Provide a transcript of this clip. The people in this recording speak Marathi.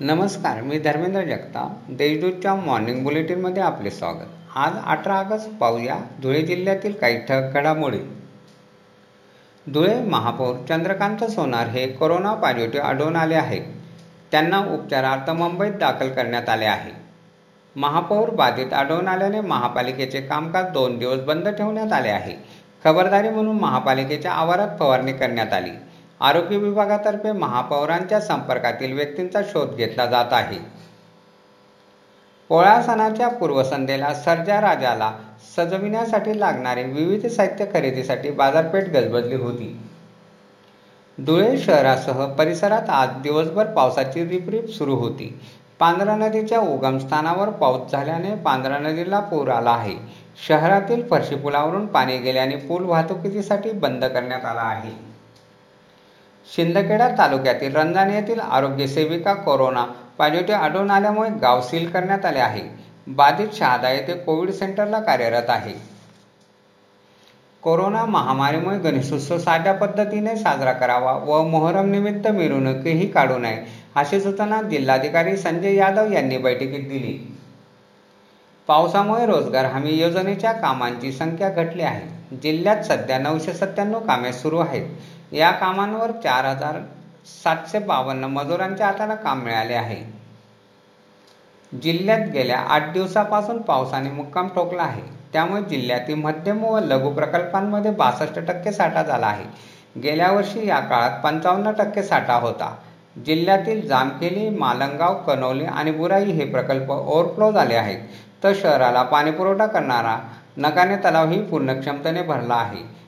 नमस्कार मी धर्मेंद्र जगताप. देशदूतच्या मॉर्निंग बुलेटिनमध्ये आपले स्वागत. आज अठरा ऑगस्ट पाहूया धुळे जिल्ह्यातील काही ठळक घडामोडी. धुळे महापौर चंद्रकांत सोनार हे कोरोना पॉझिटिव्ह आढळून आले आहे त्यांना उपचारार्थ मुंबईत दाखल करण्यात आले आहे. महापौर बाधित आढळून आल्याने महापालिकेचे कामकाज दोन दिवस बंद ठेवण्यात आले आहे. खबरदारी म्हणून महापालिकेच्या आवारात फवारणी करण्यात आली. आरोग्य विभागातर्फे महापौरांच्या संपर्कातील व्यक्तींचा शोध घेतला जात आहे. पोळा सणाच्या पूर्वसंध्येला सर्जा राजाला सजविण्यासाठी लागणारे विविध साहित्य खरेदीसाठी बाजारपेठ गजबजली होती. धुळे शहरासह परिसरात आज दिवसभर पावसाची रिपरिप सुरू होती. पांढरा नदीच्या उगमस्थानावर पाऊस झाल्याने पांढरा नदीला पूर आला आहे. शहरातील फरशी पुलावरून पाणी गेल्याने पूल वाहतुकीसाठी बंद करण्यात आला आहे. शिंदखेडा तालुक्यातील रंजाणे येथील आरोग्य सेविका कोरोना पॉझिटिव्ह आढळून आल्यामुळे गाव सील करण्यात आले आहे. बाधित शहादा येथे कोविड सेंटरला कार्यरत आहे. कोरोना महामारीमुळे गणेशोत्सव साध्या पद्धतीने साजरा करावा व मोहरम निमित्त मिरवणुकीही काढू नये अशी सूचना जिल्हाधिकारी संजय यादव यांनी बैठकीत दिली. पावसामुळे रोजगार हमी योजनेच्या कामांची संख्या घटली आहे. जिल्ह्यात सध्या नऊशे सत्त्याण्णव कामे सुरू आहेत. या कामांवर चार हजार सातशे बावन्न मजुरांच्या हाताला काम मिळाले आहे. जिल्ह्यात गेल्या आठ दिवसापासून पावसाने मुक्काम ठोकला आहे. त्यामुळे जिल्ह्यातील मध्यम व लघु प्रकल्पांमध्ये बासष्ट टक्के साठा झाला आहे. गेल्या वर्षी या काळात पंचावन्न टक्के साठा होता. जिल्ह्यातील जामखेली मालंगाव कनोली आणि बुराई हे प्रकल्प ओव्हरफ्लो झाले आहेत. तर शहराला पाणीपुरवठा करणारा नकाने तलावही पूर्ण क्षमतेने भरला आहे.